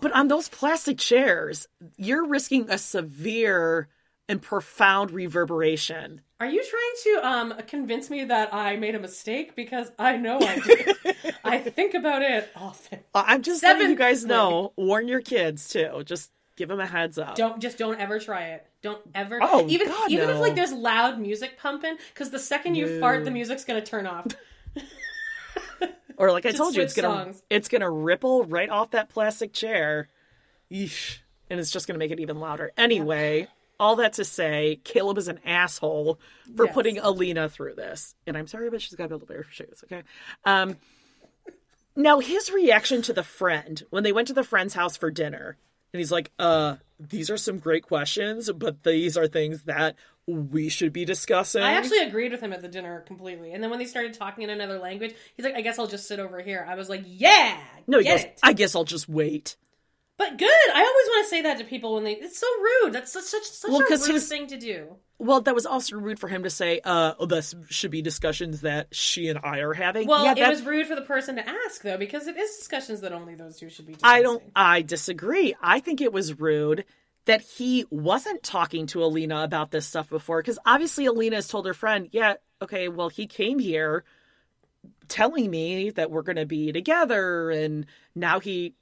But on those plastic chairs, you're risking a severe and profound reverberation. Are you trying to um convince me that I made a mistake? Because I know I did. I think about it often. I'm just letting you guys know. Warn your kids too. Just give them a heads up. Don't just don't ever try it. Don't ever. Oh, even God, even if like there's loud music pumping, because the second you No. fart, the music's gonna turn off. Or like I told you, it's gonna songs. it's gonna ripple right off that plastic chair. Yeesh. And it's just gonna make it even louder. Anyway, all that to say, Caleb is an asshole for Yes. putting Alina through this. And I'm sorry, but she's gotta be able to wear her shoes, okay? Um now his reaction to the friend when they went to the friend's house for dinner, and he's like, uh, these are some great questions, but these are things that we should be discussing. I actually agreed with him at the dinner completely, and then when they started talking in another language, he's like, "I guess I'll just sit over here." I was like, "Yeah, no, he get goes, it." I guess I'll just wait. But good. I always want to say that to people when they. It's so rude. That's such such, such Well, a rude his- thing to do. Well, that was also rude for him to say, uh, oh, this should be discussions that she and I are having. Well, yeah, it was rude for the person to ask though, because it is discussions that only those two should be. I don't, I disagree. I think it was rude that he wasn't talking to Alina about this stuff before, because obviously Alina has told her friend, yeah, okay, well, he came here telling me that we're going to be together, and now he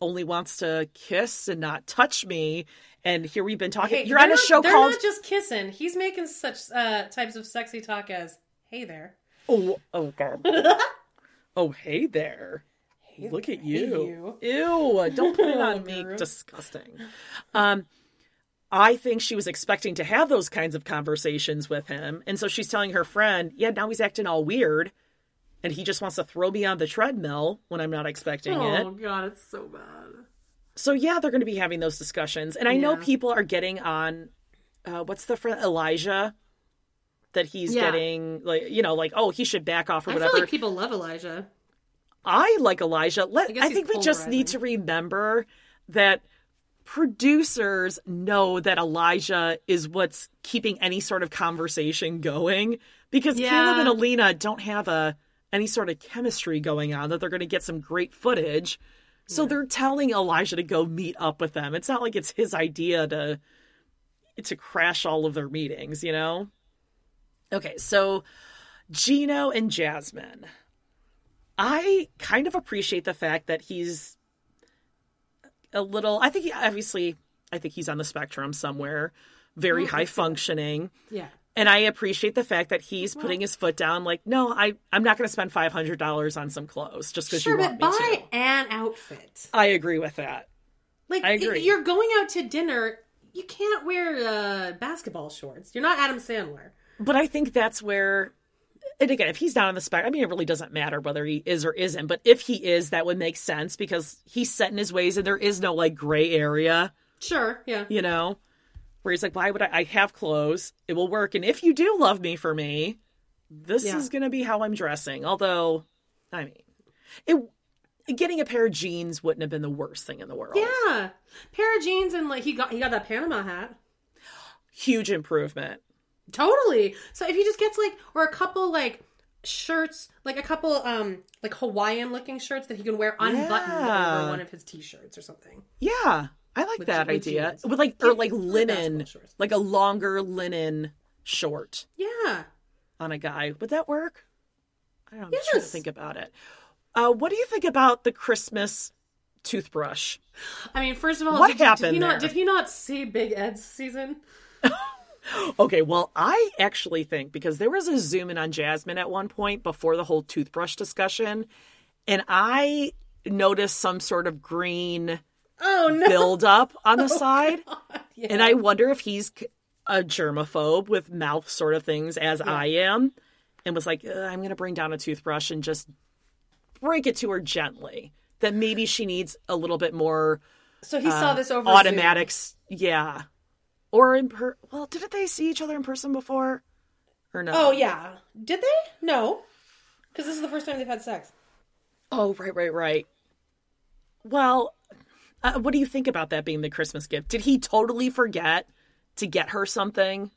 only wants to kiss and not touch me. And here we've been talking. Hey, You're on a not- show they're called. not just kissing. He's making such uh, types of sexy talk as "Hey there." Oh, oh God. oh, hey there. Look at you. Ew, don't put it on me. Disgusting. Um, I think she was expecting to have those kinds of conversations with him. And so she's telling her friend, yeah, now he's acting all weird. And he just wants to throw me on the treadmill when I'm not expecting it. Oh god, it's so bad. So yeah, they're going to be having those discussions. And I know people are getting on, uh, what's the friend, Elijah? That he's Yeah. getting, like, you know, like, oh, he should back off or I whatever. feel like people love Elijah. I like Elijah. Let I I, think we just need to remember that producers know that Elijah is what's keeping any sort of conversation going because Caleb and Alina don't have a any sort of chemistry going on that they're going to get some great footage. So they're telling Elijah to go meet up with them. It's not like it's his idea to to crash all of their meetings, you know? Okay, so Gino and Jasmine. I kind of appreciate the fact that he's a little I think he obviously I think he's on the spectrum somewhere, very high functioning. Yeah. And I appreciate the fact that he's putting his foot down. Like, no, I I'm not going to spend five hundred dollars on some clothes just because Sure, you but want me buy to. an outfit. I agree with that. Like I if agree. you're going out to dinner, you can't wear uh, basketball shorts. You're not Adam Sandler. But I think that's where, and again, if he's not on the spec, I mean, it really doesn't matter whether he is or isn't. But if he is, that would make sense because he's set in his ways and there is no like gray area, Sure, yeah. you know, where he's like, why would I? I have clothes. It will work. And if you do love me for me, this Yeah. is going to be how I'm dressing. Although, I mean, it getting a pair of jeans wouldn't have been the worst thing in the world. Yeah. Pair of jeans and like he got he got that Panama hat. Huge improvement. Totally. So if he just gets like or a couple like shirts, like a couple um like Hawaiian looking shirts that he can wear unbuttoned Yeah. over one of his t-shirts or something. Yeah, I like With that with idea. jeans. With like or like linen, like a longer linen short Yeah. on a guy. Would that work? I don't know. Yes. think about it. Uh, what do you think about the Christmas toothbrush? I mean, first of all, What did, did happened he there? not did he not see Big Ed's season? Okay, well, I actually think because there was a zoom in on Jasmine at one point before the whole toothbrush discussion, and I noticed some sort of green Oh no. buildup on the oh, side. Yeah. And I wonder if he's a germaphobe with mouth sort of things as I am and was like, I'm going to bring down a toothbrush and just break it to her gently. That maybe she needs a little bit more so he saw uh, this over automatics. Yeah. Or in per well, didn't they see each other in person before? Or no? Oh yeah. Did they? No. Because this is the first time they've had sex. Oh, right, right, right. Well, uh, what do you think about that being the Christmas gift? Did he totally forget to get her something?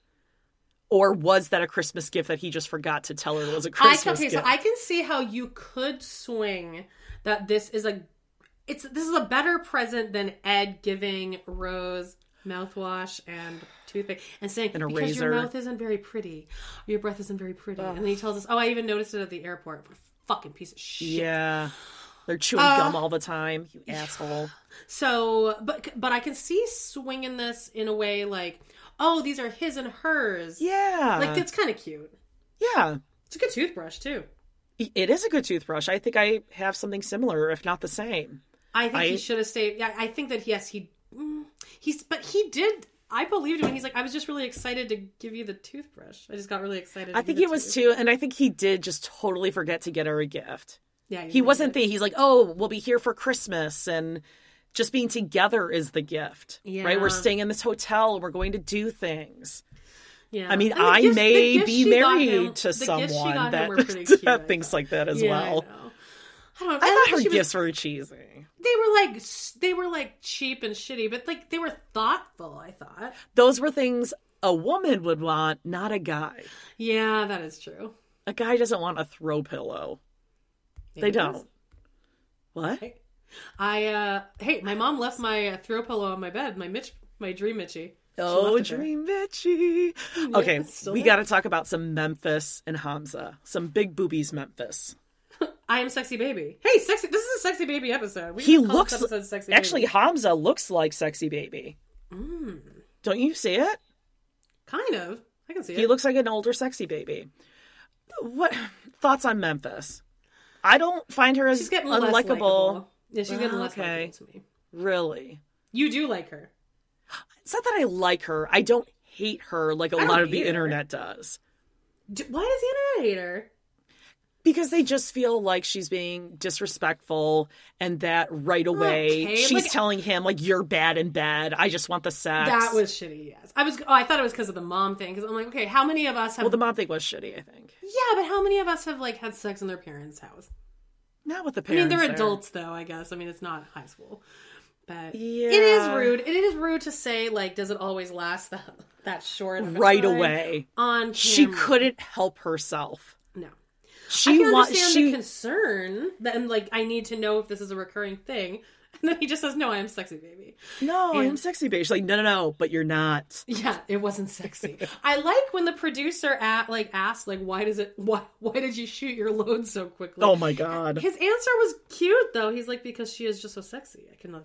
Or was that a Christmas gift that he just forgot to tell her it was a Christmas okay, gift? so I can see how you could swing that this is a it's this is a better present than Ed giving Rose mouthwash and toothpick and saying And because your mouth isn't very pretty, your breath isn't very pretty, and then he tells us, "Oh, I even noticed it at the airport." What a fucking piece of shit. yeah. They're chewing Uh, gum all the time, you asshole. So, but but I can see swinging this in a way like, "Oh, these are his and hers." Yeah. like it's kind of cute. yeah. It's a good toothbrush too. It is a good toothbrush. I think I have something similar, if not the same. I think I- he should have stayed. Yeah, I think that yes, he mm, he's but he did. I believed him he's like, I was just really excited to give you the toothbrush. I just got really excited. I think he it was too, and I think he did just totally forget to get her a gift. Yeah, He wasn't thinking, he's like, oh, we'll be here for Christmas and just being together is the gift. Right? We're staying in this hotel we're going to do things. Yeah, I mean, I gifts- may be married him- to the gifts she got someone that, cute, that thinks like that as Yeah, well. I. I don't know. I and thought her she was- gifts were cheesy. they were like they were like cheap and shitty, but like they were thoughtful. I thought. Those were things a woman would want, not a guy. Yeah, that is true. A guy doesn't want a throw pillow. They it is. don't. What? I uh hey, my mom left my uh, throw pillow on my bed. My Mitch, my dream Mitchie. Oh, there. Dream Bitchy. Okay, we got to talk about some Memphis and Hamza. Some big boobies, Memphis. I am sexy baby. Hey, sexy. This is a sexy baby episode. We He looks episode sexy. actually baby. Hamza looks like sexy baby. Mm. Don't you see it? kind of. I can see it. He looks like an older sexy baby. What thoughts on Memphis? I don't find her as She's getting unlikable. likable. Yeah, she's getting less okay. likable to me. Really? You do like her. It's not that I like her. I don't hate her like a lot of the either. internet does. D- Why does the internet hate her? Because they just feel like she's being disrespectful and that right away Okay, she's like- telling him like you're bad in bed. I just want the sex. That was shitty. Yes, I was. Oh, I thought it was because of the mom thing. Because I'm like, okay, how many of us have? Well the mom thing was shitty, I think. yeah, but how many of us have like had sex in their parents' house? Not with the parents. I mean, they're there. adults though. I guess. I mean, it's not high school, but Yeah. it is rude. It is rude to say like, does it always last that that short? Right away. on She couldn't help herself. She wants she the concern that and like I need to know if this is a recurring thing. And then he just says, "No, I am sexy baby." No, I'm sexy baby. She's like, no, no, no, but you're not. Yeah, it wasn't sexy. I like when the producer at like asked like, "Why does it? Why why did you shoot your load so quickly?" Oh my god. His answer was cute though. He's like, "Because she is just so sexy. I cannot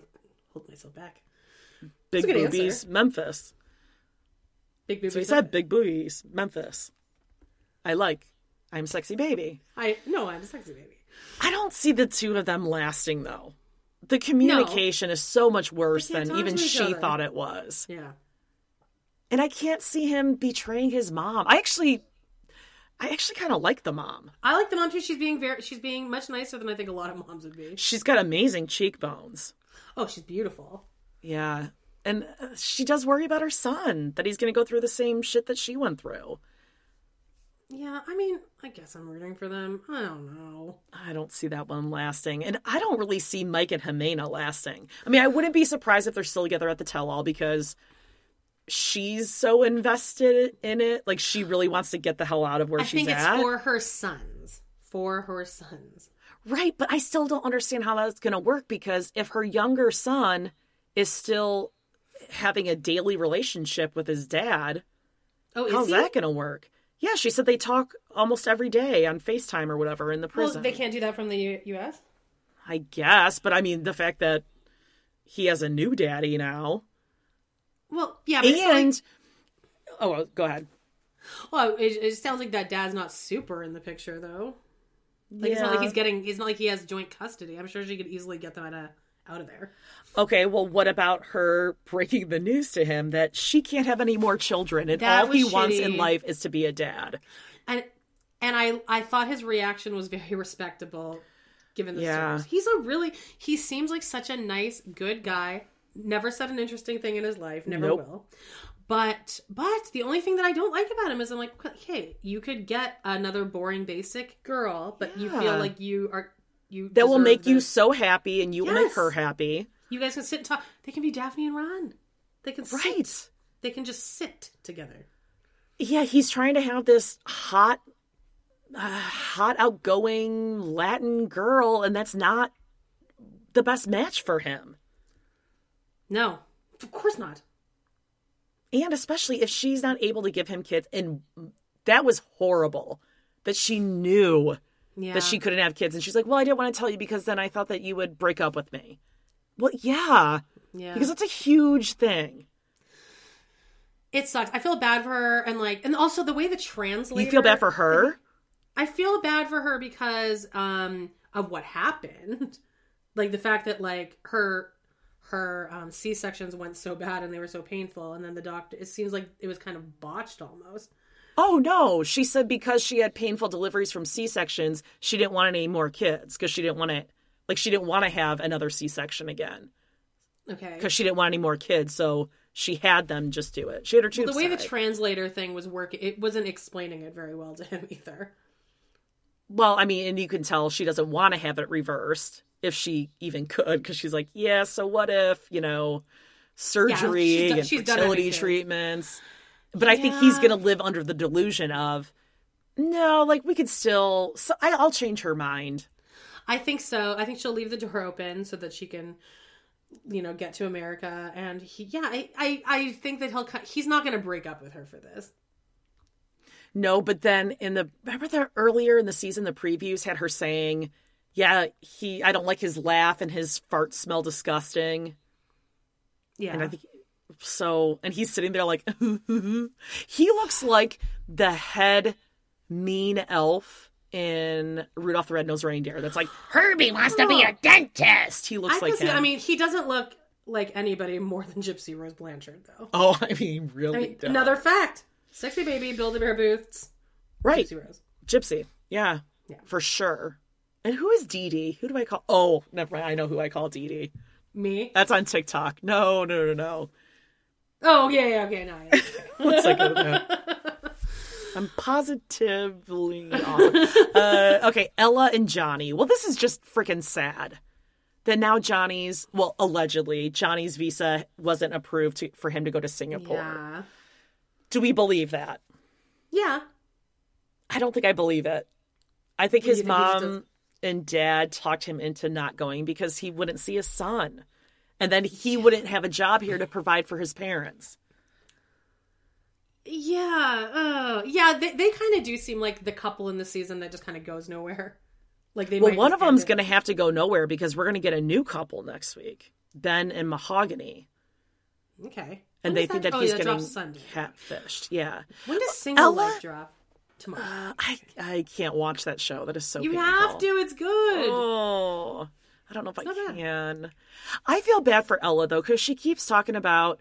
hold myself back." Big boobies, Memphis. Big boobies. So he said big boobies, Memphis. I like. I'm sexy baby. I no, I'm a sexy baby. I don't see the two of them lasting though. The communication is so much worse than even she other. thought it was. Yeah. And I can't see him betraying his mom. I actually I actually kind of like the mom. I like the mom too. She's being very she's being much nicer than I think a lot of moms would be. She's got amazing cheekbones. Oh, she's beautiful. Yeah. And she does worry about her son that he's going to go through the same shit that she went through. Yeah, I mean, I guess I'm rooting for them. I don't know. I don't see that one lasting. And I don't really see Mike and Ximena lasting. I mean, I wouldn't be surprised if they're still together at the tell all because she's so invested in it. Like, she really wants to get the hell out of where I she's think it's at. for her sons. For her sons. Right, but I still don't understand how that's going to work because if her younger son is still having a daily relationship with his dad, Oh, is how's he? that going to work? Yeah, she said they talk almost every day on FaceTime or whatever in the prison. Well, they can't do that from the U- U.S. I guess, but I mean the fact that he has a new daddy now, Well, yeah, and like, oh, well, go ahead. well, it, it sounds like that dad's not super in the picture though. Like it's not like he's getting. It's not like he has joint custody. I'm sure she could easily get them out of out of there. Okay, well, what about her breaking the news to him that she can't have any more children and That all he was wants in life is to be a dad? And and I I thought his reaction was very respectable, given the Yeah. service. He's a really he seems like such a nice, good guy. Never said an interesting thing in his life. Never Nope. will. But but the only thing that I don't like about him is I'm like, hey, you could get another boring basic girl, but you feel like you are you That will make you so happy, and you will make her happy. You guys can sit and talk. They can be Daphne and Ron. They can Right. sit. They can just sit together. Yeah, he's trying to have this hot, uh, hot, outgoing Latin girl, and that's not the best match for him. No, of course not. And especially if she's not able to give him kids. And that was horrible that she knew Yeah. that she couldn't have kids. And she's like, Well, I didn't want to tell you because then I thought that you would break up with me. Well, yeah, Yeah. because that's a huge thing. it sucks. I feel bad for her, and like, and also the way the translator. You feel bad for her? I feel bad for her because um of what happened, like the fact that like her her um, C sections went so bad and they were so painful, and then the doctor. It seems like it was kind of botched almost. Oh, no. She said because she had painful deliveries from C sections, she didn't want any more kids because she didn't want to, like, she didn't want to have another C section again Okay. because she didn't want any more kids. So she had them just do it. She had her tubes. the way the translator thing was working, it wasn't explaining it very well to him either. Well, I mean, and you can tell she doesn't want to have it reversed if she even could, because she's like, yeah, so what if, you know, surgery she's done- and fertility treatments. But I think he's going to live under the delusion of, no, like we could still, so I, I'll change her mind. I think so. I think she'll leave the door open so that she can, you know, get to America. And he, yeah, I, I, I think that he'll. He's not going to break up with her for this. No, but then in the, remember the earlier in the season, the previews had her saying, yeah, he, I don't like his laugh and his farts smell disgusting. Yeah, And I think so. And he's sitting there like, he looks like the head mean elf in Rudolph the Red-Nosed Reindeer. That's like Herbie wants to be a dentist. He looks I like can see. him. I mean, he doesn't look like anybody more than Gypsy Rose Blanchard, though. oh, I mean, really? I mean, another fact: sexy baby, Build a Bear Boots, right? Gypsy Rose. Gypsy, yeah, Yeah. for sure. And who is Dee Dee? Who do I call? Oh, never mind. I know who I call Dee Dee. Me? That's on TikTok. No, no, no, no. Oh yeah, yeah, okay, no, yeah. Go to? I'm positively off. Uh, okay, Ella and Johnny. Well, this is just freaking sad. That now Johnny's, well, allegedly, Johnny's visa wasn't approved to, for him to go to Singapore. yeah, Do we believe that? yeah. I don't think I believe it. I think his think mom and dad talked him into not going because he wouldn't see his son. And then he wouldn't have a job here to provide for his parents. Yeah, uh, yeah, they, they kind of do seem like the couple in the season that just kind of goes nowhere. Like they Well, one of them's going to have to go nowhere because we're going to get a new couple next week Ben and Mahogany. Okay. and When they does think that- that oh, he's that getting catfished. Yeah, When does Single Ella- Life drop? Tomorrow. Uh, I I can't watch that show. That is so. you painful. have to. It's good. Oh, I don't know if I not bad. can. I feel bad for Ella though because she keeps talking about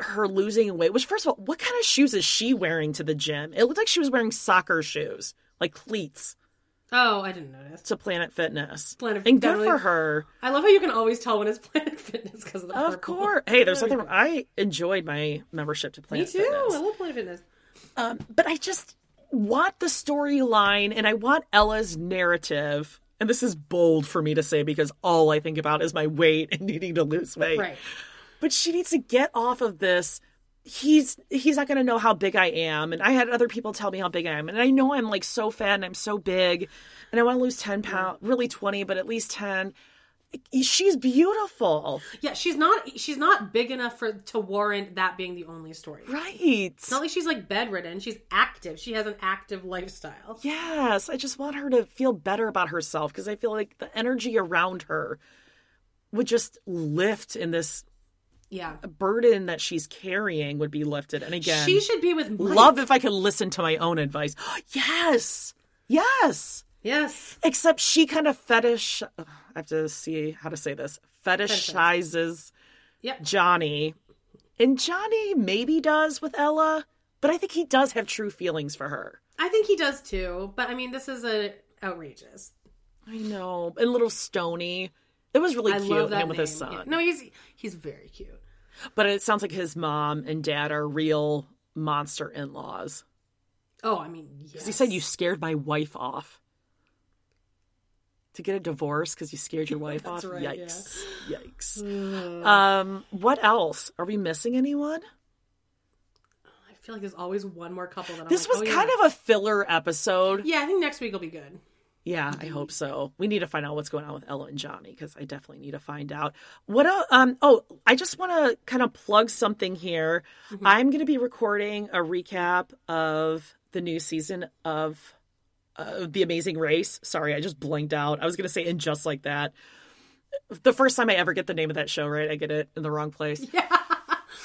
her losing weight. Which, first of all, what kind of shoes is she wearing to the gym? It looked like she was wearing soccer shoes, like cleats, Oh, I didn't notice. to Planet Fitness. Planet- Fitness. and good for her. I love how you can always tell when it's Planet Fitness because of the Of purple. course. Hey, there's nothing. I enjoyed my membership to Planet Fitness. Me too. Fitness. I love Planet Fitness. Um, but I just want the storyline and I want Ella's narrative. And this is bold for me to say because all I think about is my weight and needing to lose weight. Right. But she needs to get off of this. He's he's not going to know how big I am, and I had other people tell me how big I am, and I know I'm like so fat and I'm so big, and I want to lose ten pounds, really twenty, but at least ten. She's beautiful, Yeah, she's not. She's not big enough for to warrant that being the only story. right? It's not like she's like bedridden. She's active. She has an active lifestyle. Yes, I just want her to feel better about herself because I feel like the energy around her would just lift in this Yeah. burden that she's carrying would be lifted. And again, She should be with Mike. love if I could listen to my own advice. yes, yes. Yes. Except she kind of fetish. I have to see how to say this. Fetishizes Yep. Johnny, and Johnny maybe does with Ella, but I think he does have true feelings for her. I think he does too. But I mean, this is a outrageous. I know, and little Stony. It was really I cute him with his son. Yeah. No, he's he's very cute. But it sounds like his mom and dad are real monster in-laws. Oh, I mean, yes. He said you scared my wife off. To get a divorce because you scared your wife off. right, yeah. Yikes! Yikes! um, what else? Are we missing anyone? I feel like there's always one more couple that I'm This like, was oh, kind yeah. of a filler episode. Yeah, I think next week will be good. Yeah, I hope so. We need to find out what's going on with Ella and Johnny because I definitely need to find out. What? el- Um. Oh, I just want to kind of plug something here. Mm-hmm. I'm going to be recording a recap of the new season of uh, The Amazing Race. Sorry, I just blinked out. I was going to say and just like that. The first time I ever get the name of that show right, I get it in the wrong place. Yeah.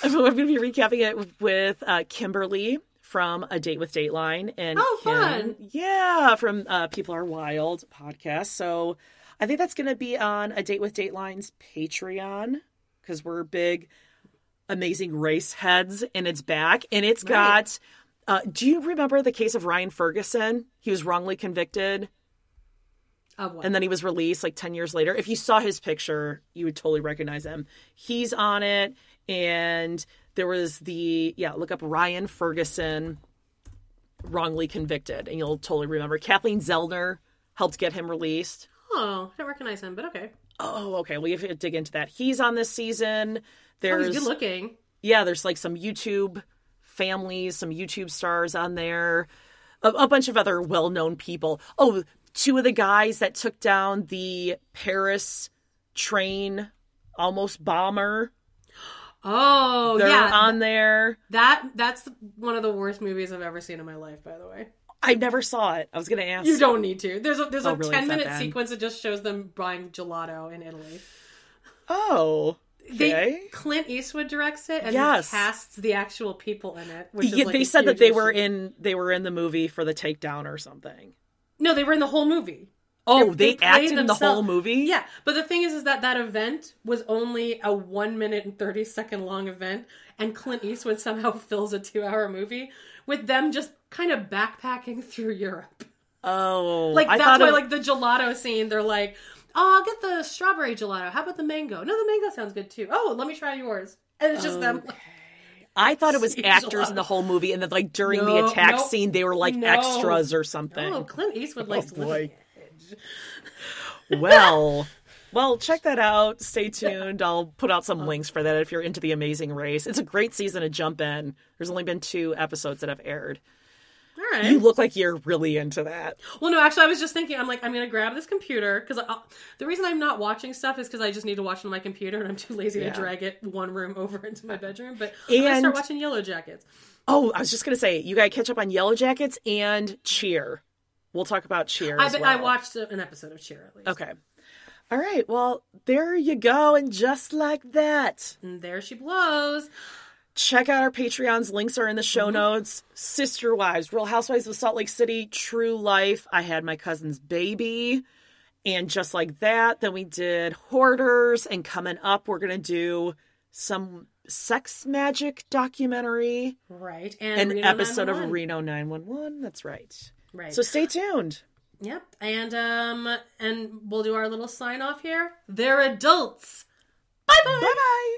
I'm going to be recapping it with uh, Kimberly from A Date with Dateline and Oh, Kim- fun. yeah, from uh, People Are Wild podcast. So I think that's going to be on A Date with Dateline's Patreon because we're big, amazing race heads, and it's back. And it's got. Uh, do you remember the case of Ryan Ferguson? He was wrongly convicted Of what? and then he was released like 10 years later. If you saw his picture, you would totally recognize him. He's on it. And there was the, yeah, look up Ryan Ferguson wrongly convicted, and you'll totally remember. Kathleen Zellner helped get him released. oh, I don't recognize him, but okay. Oh, okay. We have to dig into that. He's on this season. Oh, There's he's good looking. yeah, there's like some YouTube families, some YouTube stars on there, a, a bunch of other well known people. Oh, two of the guys that took down the Paris train almost bomber. Oh, They're yeah. on there. that that's one of the worst movies I've ever seen in my life. By the way, I never saw it. I was gonna ask. you don't need to. There's a there's Oh, a really? ten minute bad? sequence that just shows them buying gelato in Italy. Oh, They. Clint Eastwood directs it and Yes. casts the actual people in it. Which is Yeah, like they said that they were in they were in the movie for the takedown or something. No, they were in the whole movie. Oh, they, played acted in the whole movie. Yeah, but the thing is, is that that event was only a one minute and thirty second long event, and Clint Eastwood somehow fills a two hour movie with them just kind of backpacking through Europe. Oh, Like I that's why, it- like the gelato scene, they're like, "Oh, I'll get the strawberry gelato. How about the mango? No, the mango sounds good too. Oh, let me try yours." And it's just them. I thought it was actors in the whole movie, and then like during the attack nope. scene, they were like No. extras or something. Oh, Clint Eastwood likes oh, to live boy. on the edge. well, well, check that out. Stay tuned. I'll put out some oh. links for that if you're into the Amazing Race. It's a great season to jump in. There's only been two episodes that have aired. Right. You look like you're really into that. Well, no, actually, I was just thinking. I'm like, I'm gonna grab this computer because the reason I'm not watching stuff is because I just need to watch it on my computer, and I'm too lazy Yeah. to drag it one room over into my bedroom. But I'm gonna start watching Yellow Jackets. Oh, I was just gonna say you got to catch up on Yellow Jackets and Cheer. We'll talk about Cheer. I, as well. I watched an episode of Cheer at least. Okay. All right. Well, there you go. And just like that, And there she blows. Check out our Patreons. Links are in the show notes. Sister Wives, Real Housewives of Salt Lake City, True Life. I had my cousin's baby. And just like that, then we did Hoarders. And coming up, we're going to do some sex magic documentary, Right. And an Reno episode 911. of Reno 911. That's right. Right. So stay tuned. Yep. And um and we'll do our little sign off here. They're adults. Bye-bye. Bye bye.